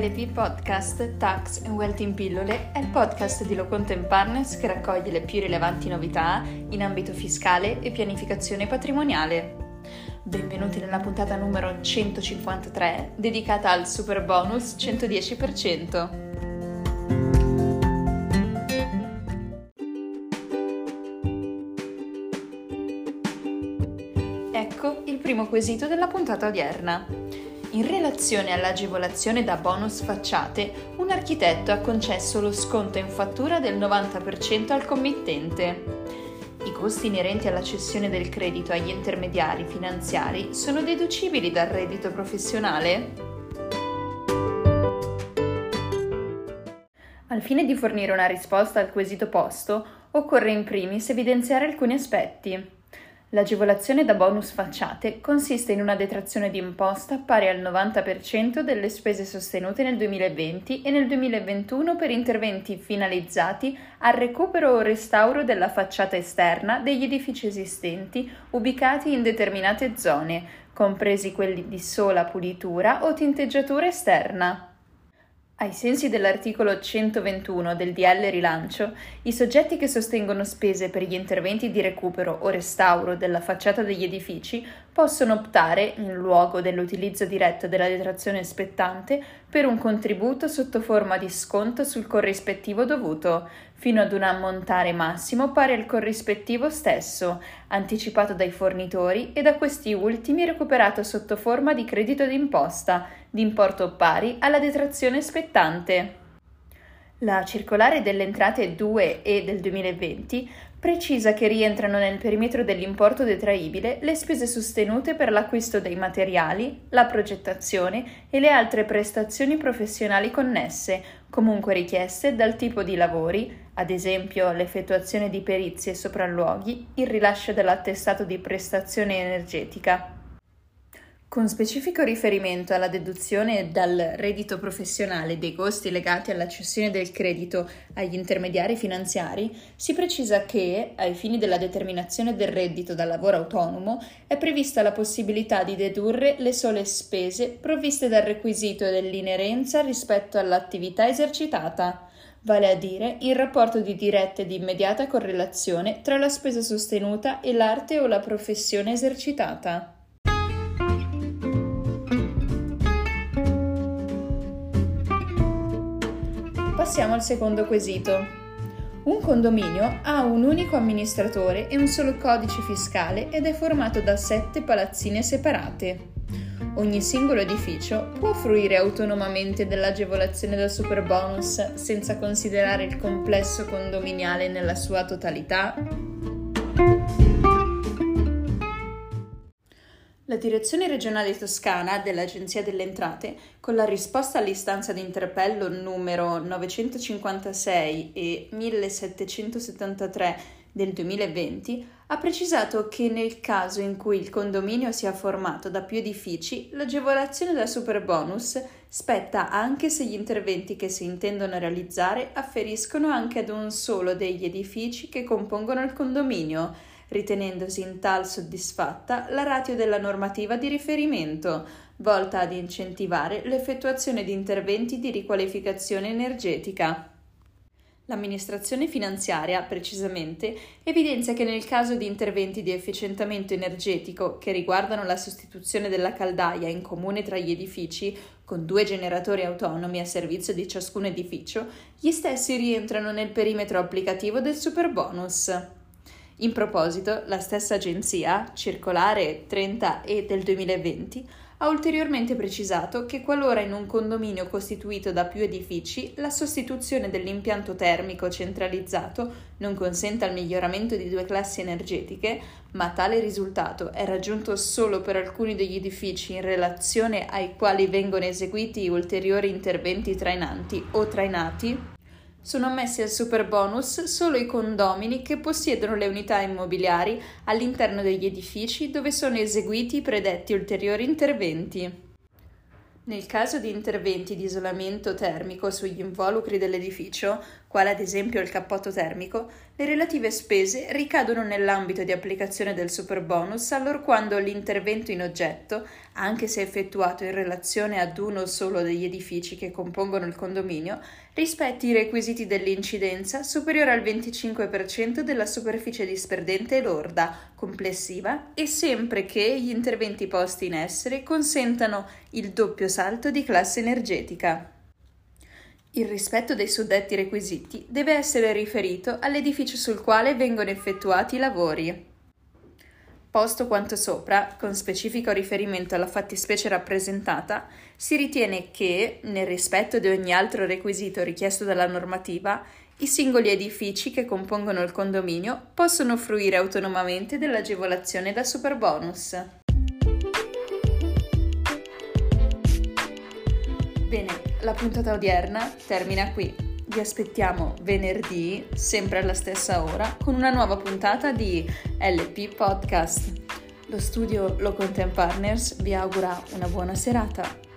LP Podcast Tax and Wealth in Pillole è il podcast di Locontent Partners che raccoglie le più rilevanti novità in ambito fiscale e pianificazione patrimoniale. Benvenuti nella puntata numero 153 dedicata al super bonus 110%. Ecco il primo quesito della puntata odierna. In relazione all'agevolazione da bonus facciate, un architetto ha concesso lo sconto in fattura del 90% al committente. I costi inerenti alla cessione del credito agli intermediari finanziari sono deducibili dal reddito professionale? Al fine di fornire una risposta al quesito posto, occorre in primis evidenziare alcuni aspetti. L'agevolazione da bonus facciate consiste in una detrazione di imposta pari al 90% delle spese sostenute nel 2020 e nel 2021 per interventi finalizzati al recupero o restauro della facciata esterna degli edifici esistenti ubicati in determinate zone, compresi quelli di sola pulitura o tinteggiatura esterna. Ai sensi dell'articolo 121 del DL Rilancio, i soggetti che sostengono spese per gli interventi di recupero o restauro della facciata degli edifici possono optare, in luogo dell'utilizzo diretto della detrazione spettante, per un contributo sotto forma di sconto sul corrispettivo dovuto, fino ad un ammontare massimo pari al corrispettivo stesso, anticipato dai fornitori e da questi ultimi recuperato sotto forma di credito d'imposta, di importo pari alla detrazione spettante. La circolare delle entrate 2 e del 2020 precisa che rientrano nel perimetro dell'importo detraibile le spese sostenute per l'acquisto dei materiali, la progettazione e le altre prestazioni professionali connesse, comunque richieste dal tipo di lavori, ad esempio l'effettuazione di perizie e sopralluoghi, il rilascio dell'attestato di prestazione energetica. Con specifico riferimento alla deduzione dal reddito professionale dei costi legati alla cessione del credito agli intermediari finanziari, si precisa che, ai fini della determinazione del reddito dal lavoro autonomo, è prevista la possibilità di dedurre le sole spese provviste dal requisito dell'inerenza rispetto all'attività esercitata vale a dire il rapporto di diretta e di immediata correlazione tra la spesa sostenuta e l'arte o la professione esercitata. Passiamo al secondo quesito. Un condominio ha un unico amministratore e un solo codice fiscale ed è formato da sette palazzine separate. Ogni singolo edificio può fruire autonomamente dell'agevolazione da superbonus senza considerare il complesso condominiale nella sua totalità? La Direzione regionale toscana dell'Agenzia delle Entrate, con la risposta all'istanza di interpello numero 956 e 1773 del 2020, ha precisato che nel caso in cui il condominio sia formato da più edifici, l'agevolazione da superbonus spetta anche se gli interventi che si intendono realizzare afferiscono anche ad un solo degli edifici che compongono il condominio ritenendosi in tal soddisfatta la ratio della normativa di riferimento, volta ad incentivare l'effettuazione di interventi di riqualificazione energetica. L'amministrazione finanziaria, precisamente, evidenzia che nel caso di interventi di efficientamento energetico che riguardano la sostituzione della caldaia in comune tra gli edifici, con due generatori autonomi a servizio di ciascun edificio, gli stessi rientrano nel perimetro applicativo del superbonus. In proposito, la stessa agenzia, circolare 30E del 2020, ha ulteriormente precisato che qualora in un condominio costituito da più edifici la sostituzione dell'impianto termico centralizzato non consenta il miglioramento di due classi energetiche, ma tale risultato è raggiunto solo per alcuni degli edifici in relazione ai quali vengono eseguiti ulteriori interventi trainanti o trainati, sono ammessi al super bonus solo i condomini che possiedono le unità immobiliari all'interno degli edifici dove sono eseguiti i predetti ulteriori interventi. Nel caso di interventi di isolamento termico sugli involucri dell'edificio, quale ad esempio il cappotto termico, le relative spese ricadono nell'ambito di applicazione del superbonus allorquando l'intervento in oggetto, anche se effettuato in relazione ad uno solo degli edifici che compongono il condominio, rispetti i requisiti dell'incidenza superiore al 25% della superficie disperdente lorda complessiva e sempre che gli interventi posti in essere consentano il doppio salto di classe energetica. Il rispetto dei suddetti requisiti deve essere riferito all'edificio sul quale vengono effettuati i lavori. Posto quanto sopra, con specifico riferimento alla fattispecie rappresentata, si ritiene che, nel rispetto di ogni altro requisito richiesto dalla normativa, i singoli edifici che compongono il condominio possono fruire autonomamente dell'agevolazione da superbonus. La puntata odierna termina qui. Vi aspettiamo venerdì, sempre alla stessa ora, con una nuova puntata di LP Podcast. Lo studio Lo Content Partners vi augura una buona serata.